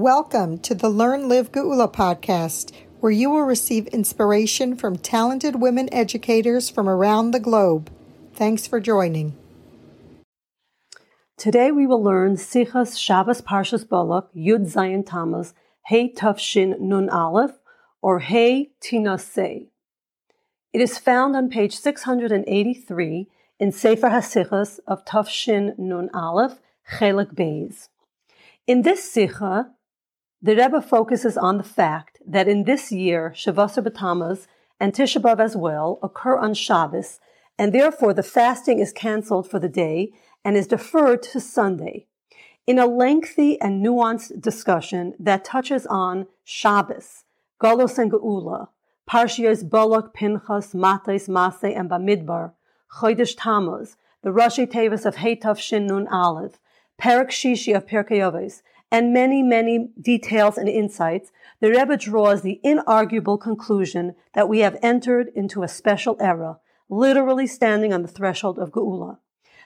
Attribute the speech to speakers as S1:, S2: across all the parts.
S1: Welcome to the Learn Live Geula podcast, where you will receive inspiration from talented women educators from around the globe. Thanks for joining.
S2: Today we will learn Sichas Shabbos Parshas Balak Yud Zayin Tammuz Hey Tufshin Nun Aleph or Hey Tina. It is found on page 683 in Sefer HaSichas of Tufshin Nun Aleph Chelik Beis. In this Sicha, the Rebbe focuses on the fact that in this year, Shavasar B'Tammuz and Tisha B'Av as well occur on Shabbos, and therefore the fasting is cancelled for the day and is deferred to Sunday. In a lengthy and nuanced discussion that touches on Shabbos, Golos and Geula, Parshiyos Balak, Pinchas, Matais, Masay, and Bamidbar, Chodesh Tammuz, the Rashi Tevis of Heitav Shin Nun Aleph, Perak Shishi of Pirkei and many, many details and insights, the Rebbe draws the inarguable conclusion that we have entered into a special era, literally standing on the threshold of Geula.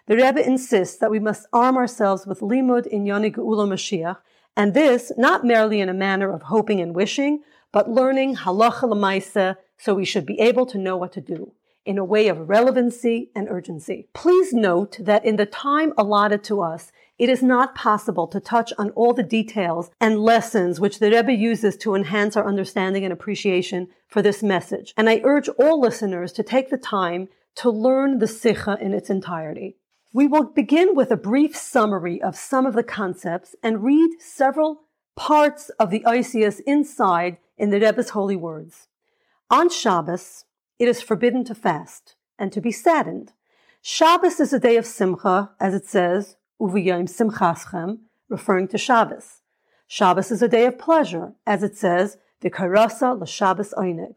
S2: The Rebbe insists that we must arm ourselves with limud in Yoni Geula Mashiach, and this not merely in a manner of hoping and wishing, but learning halacha lemaisa, so we should be able to know what to do in a way of relevancy and urgency. Please note that in the time allotted to us, it is not possible to touch on all the details and lessons which the Rebbe uses to enhance our understanding and appreciation for this message. And I urge all listeners to take the time to learn the Sikha in its entirety. We will begin with a brief summary of some of the concepts and read several parts of the Isias inside in the Rebbe's holy words. On Shabbos, it is forbidden to fast and to be saddened. Shabbos is a day of simcha, as it says, uviyim simchaschem, referring to Shabbos. Shabbos is a day of pleasure, as it says, v'karasa l'Shabbos oinig.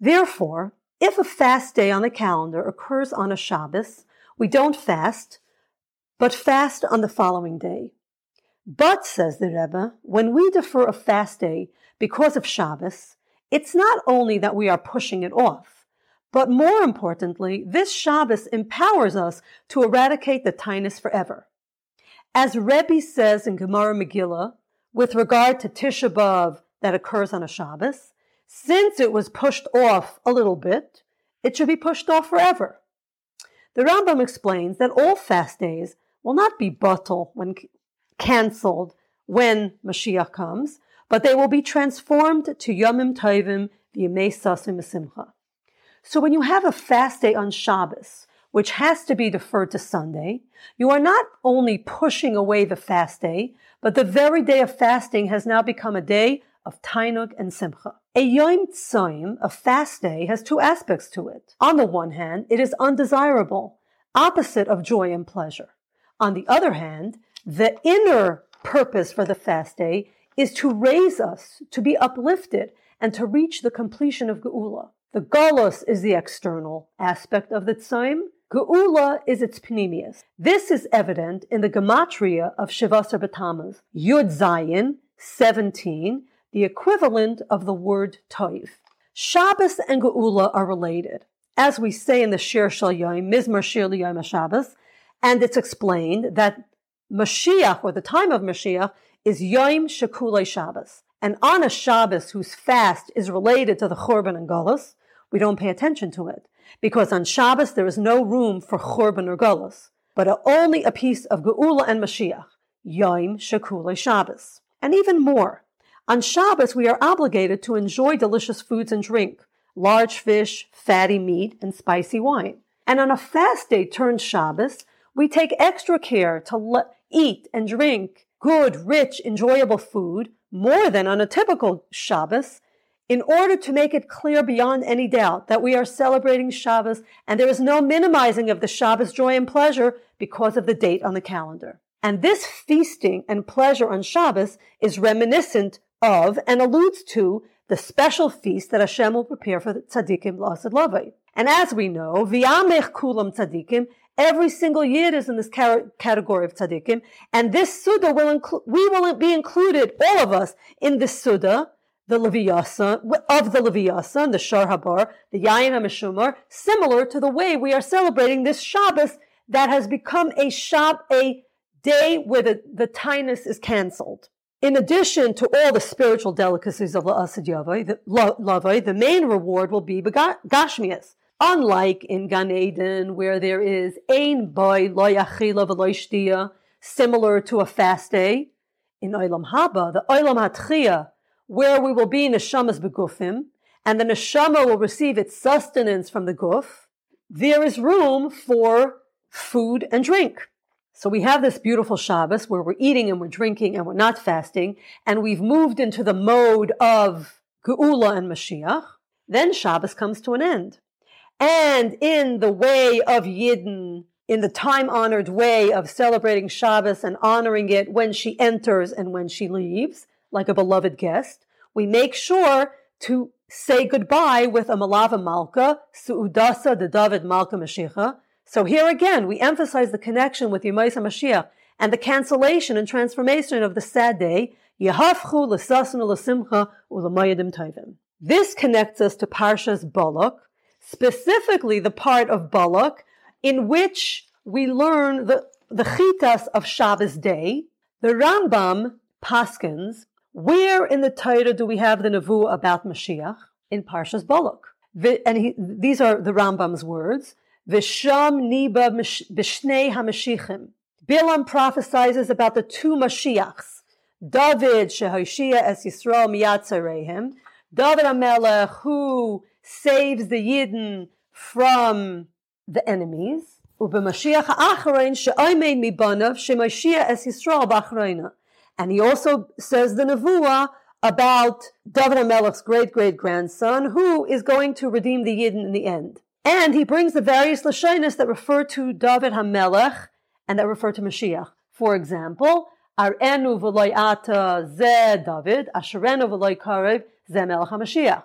S2: Therefore, if a fast day on the calendar occurs on a Shabbos, we don't fast, but fast on the following day. But, says the Rebbe, when we defer a fast day because of Shabbos, it's not only that we are pushing it off, but more importantly, this Shabbos empowers us to eradicate the tinus forever. As Rebbe says in Gemara Megillah, with regard to Tisha B'Av that occurs on a Shabbos, since it was pushed off a little bit, it should be pushed off forever. The Rambam explains that all fast days will not be bottle when cancelled when Mashiach comes, but they will be transformed to Yomim Tovim the v'Yemei Sasim Simcha. So when you have a fast day on Shabbos, which has to be deferred to Sunday, you are not only pushing away the fast day, but the very day of fasting has now become a day of Tainug and Simcha. A Yom Tzoim, a fast day, has two aspects to it. On the one hand, it is undesirable, opposite of joy and pleasure. On the other hand, the inner purpose for the fast day is to raise us, to be uplifted, and to reach the completion of Geula. The Golos is the external aspect of the Tzaim. Geula is its panemius. This is evident in the gematria of Shivasar B'Tammuz, Yud Zayin, 17, the equivalent of the word Toiv. Shabbos and Geula are related. As we say in the Shir Shal Yom, Mizmar Shir Yom Shabbos, and it's explained that Mashiach, or the time of Mashiach, is Yom Shekulei Shabbos. And on a Shabbos whose fast is related to the Churban and Golos, we don't pay attention to it. Because on Shabbos there is no room for Churban or Golos, but only a piece of Geula and Mashiach, Yom Shekulei Shabbos. And even more, on Shabbos we are obligated to enjoy delicious foods and drink, large fish, fatty meat, and spicy wine. And on a fast day turned Shabbos, we take extra care to le- eat and drink good, rich, enjoyable food more than on a typical Shabbos in order to make it clear beyond any doubt that we are celebrating Shabbos and there is no minimizing of the Shabbos joy and pleasure because of the date on the calendar. And this feasting and pleasure on Shabbos is reminiscent of and alludes to the special feast that Hashem will prepare for the tzaddikim l'asad lavai. And as we know, v'yamech kulam tzaddikim Every single year is in this category of tzaddikim, and this suda will include, we will be included, all of us, in this suda, the Leviyasan, of the Leviyasan, the Shar Habar, the Yayin HaMeshumar, similar to the way we are celebrating this Shabbos that has become a shab, a day where the, the is cancelled. in addition to all the spiritual delicacies of La'asid Yavai, the, the main reward will be Gashmias. Unlike in Gan Eden, where there is Ein Boy Lo similar to a fast day, in Olam Haba, the Olam Hatchia, where we will be Neshamas Begufim, and the Neshama will receive its sustenance from the Guf, there is room for food and drink. So we have this beautiful Shabbos where we're eating and we're drinking and we're not fasting, and we've moved into the mode of Geula and Mashiach. Then Shabbos comes to an end. And in the way of Yidden, in the time honored way of celebrating Shabbos and honoring it when she enters and when she leaves, like a beloved guest, we make sure to say goodbye with a Malava Malka, Su'udasa de David Malka Mashiach, so here again, we emphasize the connection with Yemaisa Mashiach and the cancellation and transformation of the sad day. This connects us to Parshas Balak, specifically the part of Balak in which we learn the, the chitas of Shabbos day. The Rambam paskins, where in the Torah do we have the nevu about Mashiach? In Parshas Balak. And he, these are the Rambam's words. Visham niba b'shnei hamashichim. Bilam prophesies about the two Mashiachs. David shehoshia es Yisrael miyatzarehem. David HaMelech who saves the Yidden from the enemies. Ubemashiach ha'acharein she'oimein mibanav shemoshia es Yisrael b'achreina. And he also says the Nevuah about David HaMelech's great great grandson who is going to redeem the Yidden in the end. And he brings the various Lashonis that refer to David HaMelech and that refer to Mashiach. For example, Ar'enu v'loy ata ze David, Asherenu v'loy karev ze Melech HaMashiach.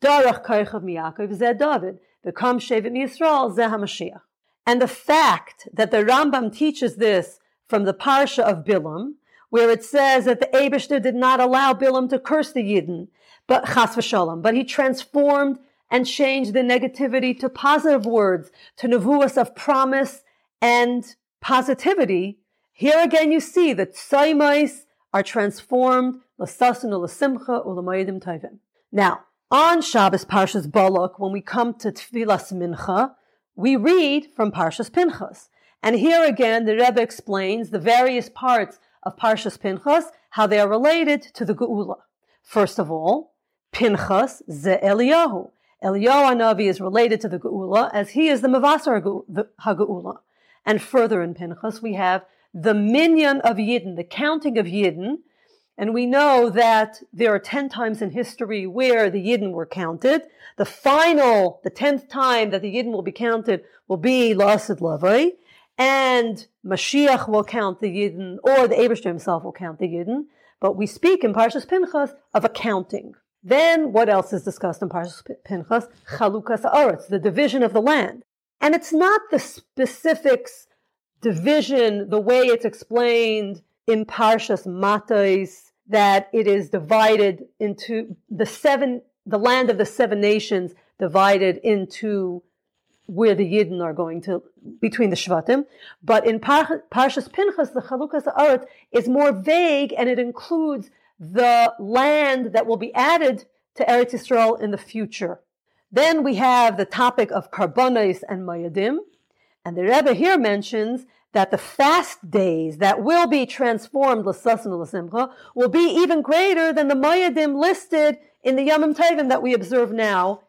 S2: Darach kaichav miyakov ze David, v'kam shevet Yisrael ze HaMashiach. And the fact that the Rambam teaches this from the Parsha of Bilam, where it says that the Abishter did not allow Bilam to curse the Yidden, but chas v'shalom, but he transformed and changed the negativity to positive words, to nevuas of promise and positivity, here again you see that tzaimais are transformed l'sasun l'simcha u'l'mayidim tayvim. Now, on Shabbos Parshas Balak, when we come to Tfilas Mincha, we read from Parshas Pinchas. And here again, the Rebbe explains the various parts of Parshas Pinchas, how they are related to the Geula. First of all, Pinchas ze Eliyahu. Eliyahu Navi is related to the Geula as he is the Mavasar HaGeula. And further in Pinchas, we have the minyan of Yidden, the counting of Yidden. And we know that there are 10 times in history where the Yidden were counted. The final, the 10th time that the Yidden will be counted will be Lasid Lavai. And Mashiach will count the Yidden, or the Abishter himself will count the Yidden. But we speak in Parshas Pinchas of accounting. Then what else is discussed in Parshas Pinchas? Chalukas Aretz, the division of the land. And it's not the specifics division, the way it's explained in Parshas Matais, that it is divided into the seven, the land of the seven nations divided into where the Yidden are going to, between the Shvatim. But in Parshas Pinchas, the Chalukas Aretz is more vague and it includes the land that will be added to Eretz Yisrael in the future. Then we have the topic of karbonis and mayadim, and the Rebbe here mentions that the fast days that will be transformed will be even greater than the mayadim listed in the Yamim Tovim that we observe now.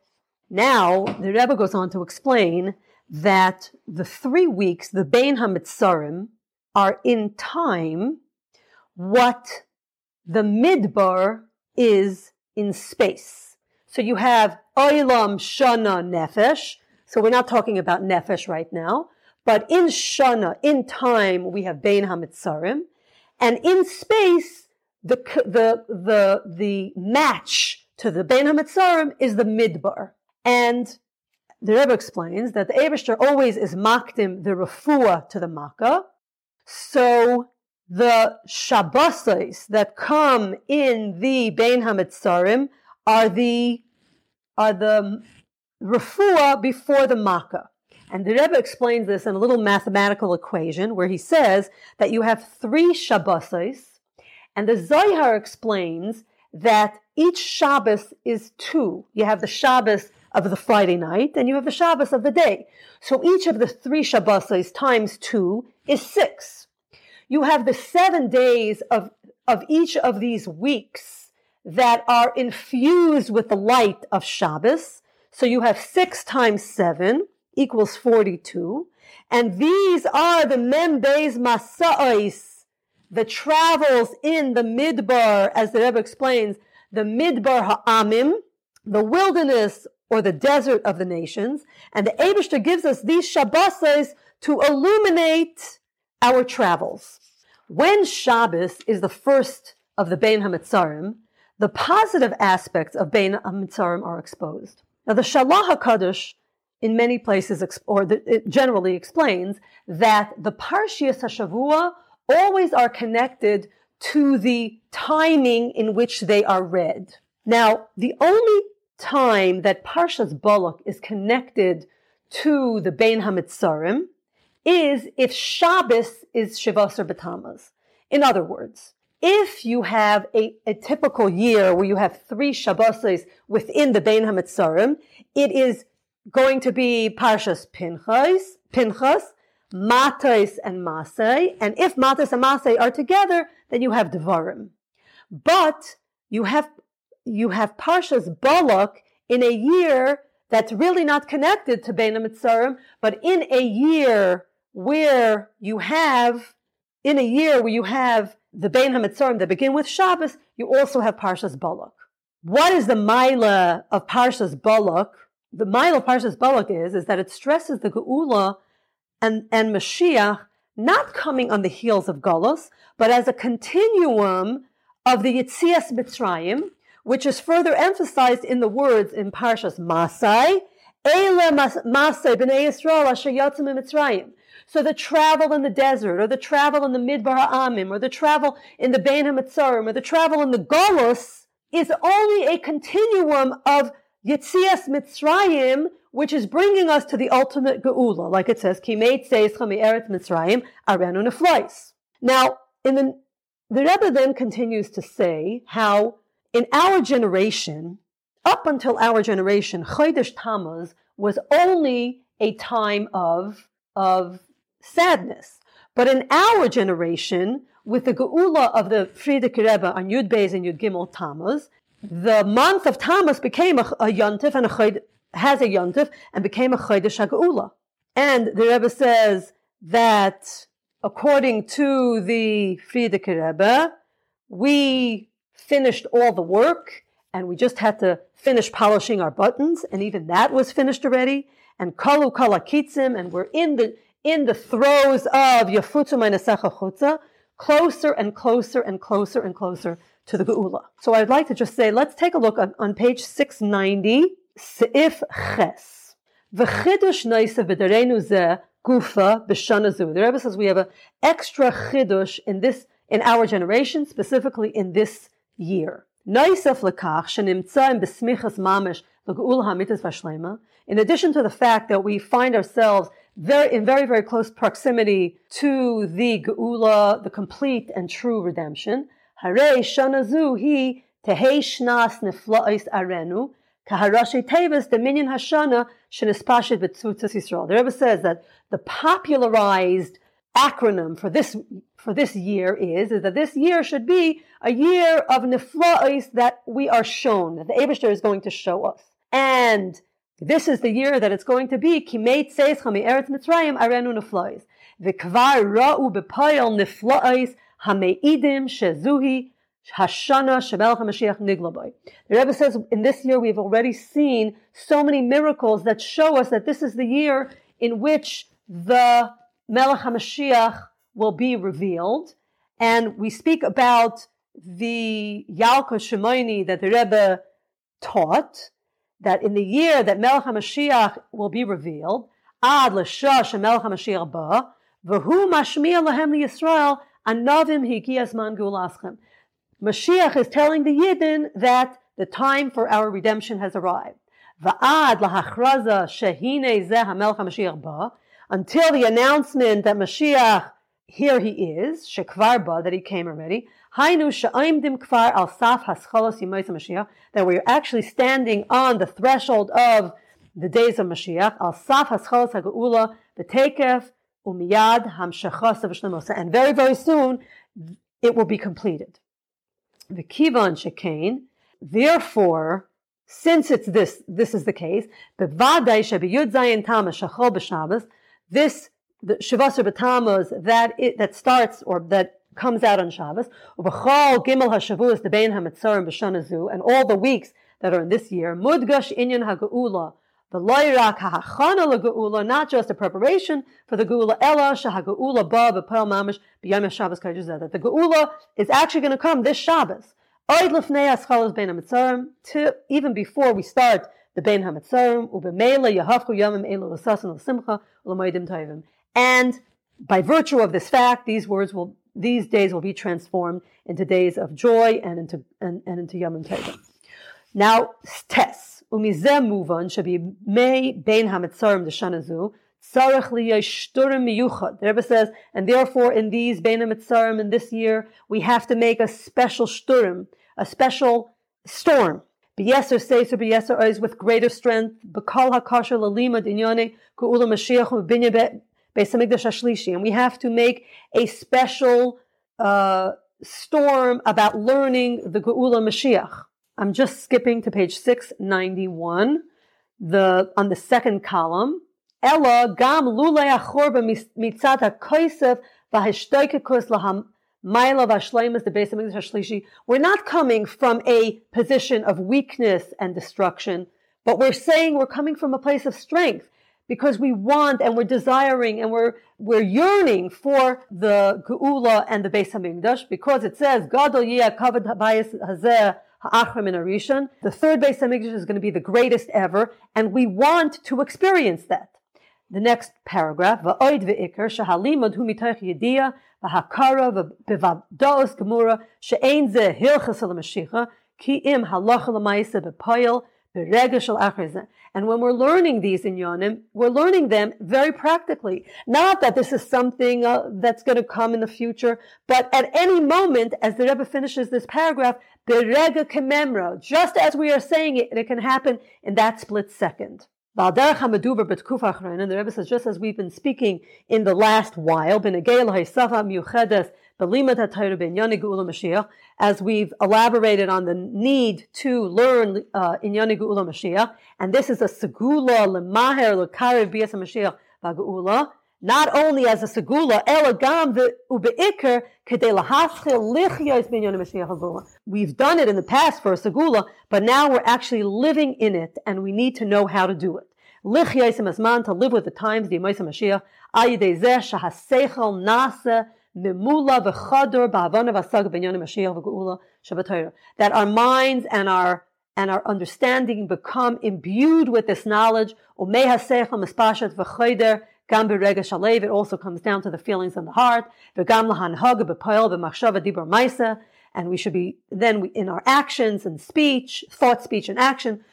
S2: Now, the Rebbe goes on to explain that the three weeks, the Bein HaMitzarim, are in time what the midbar is in space. So you have Olam Shana Nefesh. So we're not talking about Nefesh right now. But in Shana, in time, we have Bein HaMitzarim. And in space, the, the, the, the match to the Bein HaMitzarim is the Midbar. And the Rebbe explains that the Abishter always is makdim the refuah to the makkah. So the Shabbosos that come in the Bein Hamitzarim are the are the refuah before the makkah. And the Rebbe explains this in a little mathematical equation where he says that you have three Shabbosos, And the Zohar explains that each Shabbos is two. You have the Shabbos of the Friday night and you have the Shabbos of the day. So each of the three Shabbos times two is six. You have the seven days of, of each of these weeks that are infused with the light of Shabbos. So you have six times seven equals 42. And these are the Membeis Masa'is, the travels in the Midbar, as the Rebbe explains, the Midbar Ha'amim, the wilderness or the desert of the nations. And the Abishter gives us these Shabbos to illuminate our travels. When Shabbos is the first of the Bein HaMitzarim, the positive aspects of Bein HaMitzarim are exposed. Now the Shalah HaKadosh in many places, or it generally explains that the Parshias HaShavua always are connected to the timing in which they are read. Now, the only time that Parshas Balak is connected to the Bein HaMitzarim is if Shabbos is Shivasar B'Tammuz. In other words, if you have a, a, typical year where you have three Shabbos within the Bein HaMitzarim, it is going to be Parshas Pinchas, Pinchas, Matais and Masay. And if Matais and Masay are together, then you have Devarim. But you have, you have Parshas Balak in a year that's really not connected to Bein HaMitzarim, but in a year where you have, in a year where you have the Bein HaMitzarim that begin with Shabbos, you also have Parshas Balak. What is the Maila of Parshas Balak? the mile of Parshas Balak is, is that it stresses the Geula and, and Mashiach not coming on the heels of Golos, but as a continuum of the Yitzias Mitzrayim, which is further emphasized in the words in Parshas Masai, Eile Masai b'nei Yisrael asher yatzim Mitzrayim. So the travel in the desert, or the travel in the Midbar Amim, or the travel in the Bein HaMitzarim, or the travel in the Golos is only a continuum of Yitzias Mitzrayim, which is bringing us to the ultimate geula, like it says, Kimeit Seischa Eretz Mitzrayim Arenu Neflois. Now, in the, the Rebbe then continues to say how in our generation, up until our generation, Chodesh Tammuz was only a time of, of sadness. But in our generation, with the geula of the Frierdiker Rebbe on Yud Beis and Yud Gimel Tammuz, the month of Tammuz became a, a yontif and a chayd, has a yontif and became a chaydish hagula. And the Rebbe says that according to the Frierdiker Rebbe, we finished all the work and we just had to finish polishing our buttons and even that was finished already. And kalu kalakitzim and we're in the in the throes of yafutzum chutza, closer and closer and closer and closer to the Geula. So I'd like to just say, let's take a look on, on page 690, Seif Ches. V'chidush naisa v'derenu zeh gufa b'shana The Rebbe says we have an extra chidush in this, in our generation, specifically in this year. In addition to the fact that we find ourselves very, in very, very close proximity to the geula, the complete and true redemption, tehei shnas arenu kaharashi dominion hashana. The Rebbe says that the popularized acronym for this for this year is is that this year should be a year of nefla'is that we are shown that the Eibushter is going to show us, and this is the year that it's going to be kimeit seis chami eretz mitzrayim arenu nefla'is v'kvar ra'u b'payel nefla'is Hameidim Shezuhi Hashana Shebel HaMashiach Niglaboy. The Rebbe says in this year we've already seen so many miracles that show us that this is the year in which the Melech HaMashiach will be revealed. And we speak about the Yalkut Shimoni that the Rebbe taught, that in the year that Melech HaMashiach will be revealed, Ad L'Shah Melech HaMashiach Ba, V'hu Mashmiya Lahem Yisrael Anavim higiasman gulaschem. Mashiach is telling the Yidden that the time for our redemption has arrived. Va'ad lahachraza shehine zeh hamelch Mashiach ba. Until the announcement that Mashiach here he is, shekvarba, that he came already. Kvar al saf Mashiach, that we're actually standing on the threshold of the days of Mashiach, al saf haschalos umiyad hamshachas of and very, very soon it will be completed. The kivan shekain, therefore, since it's this, this is the case, bevadai shebiyud zayin tama shachol b'shabbos, this the Shavasar B'Tammuz that it, that starts or that comes out on Shabbos. Ubachol Gimel Hashavus the Bein Hamitzarim B'Shanazu and all the weeks that are in this year. Mudgash Inyan Haga'ula the loirak ha'achana legeula, not just a preparation for the geula, ella shahageula ba b'pel mamish b'yom Shabbos that the geula is actually going to come this Shabbos. Oid lefnei even before we start bein hamitzarim, ubemela yahafku yomim elu l'sasan l'simcha tovim. And by virtue of this fact, these words will, these days will be transformed into days of joy and into, and, and into Yom Tovim. Now, tes, umizem muvan be may bein hametzarim shanazu tzarech liyashturim miyuchad. The Rebbe says, and therefore in these bein hametzarim in this year, we have to make a special shturim, a special storm. B'yeser seiser b'yeser ois with greater strength. B'kal hakasher lalima dinyane ku'ula mashiach u'binya and we have to make a special uh, storm about learning the Geula Mashiach. I'm just skipping to page 691, the, on the second column. Ella gam lulei achorba mitzat ha-koisef v'hashtoikekus laham Maila v'ashleimus the base of Hashlishi. We're not coming from a position of weakness and destruction, but we're saying we're coming from a place of strength because we want and we're desiring and we're we're yearning for the Geula and the Beis Hamikdash because it says Gadol Kavod Habayis Hazeh Ha'achrim in Arishan. The third Beis Hamikdash is going to be the greatest ever, and we want to experience that. The next paragraph, Va'oid ve'ikr shahalimod hu yediyah gemura she'ein ze hilchas al ki im halacha l'maisa b'poyel and when we're learning these in Yonim, we're learning them very practically. Not that this is something uh, that's going to come in the future, but at any moment, as the Rebbe finishes this paragraph, berega kememra, just as we are saying it, it can happen in that split second. The Rebbe says, just as we've been speaking in the last while, as we've elaborated on the need to learn uh, in Yoni Geula Mashiach, and this is a segula lemaher lekarev bias Mashiach v'geula, not only as a segula, We've done it in the past for a segula, but now we're actually living in it, and we need to know how to do it. To live with the times, the Mashiach, that our minds and our and our understanding become imbued with this knowledge. It also comes down to the feelings in the heart. And we should be then in our actions and speech, thought, speech, and action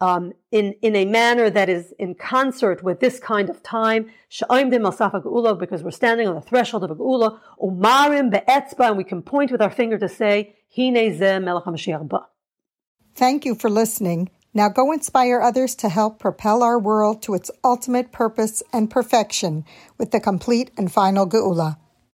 S2: um, in, in a manner that is in concert with this kind of time. Because we're standing on the threshold of a geula. Umarim be'etzba, and we can point with our finger to say,
S1: Thank you for listening. Now go inspire others to help propel our world to its ultimate purpose and perfection with the complete and final geula.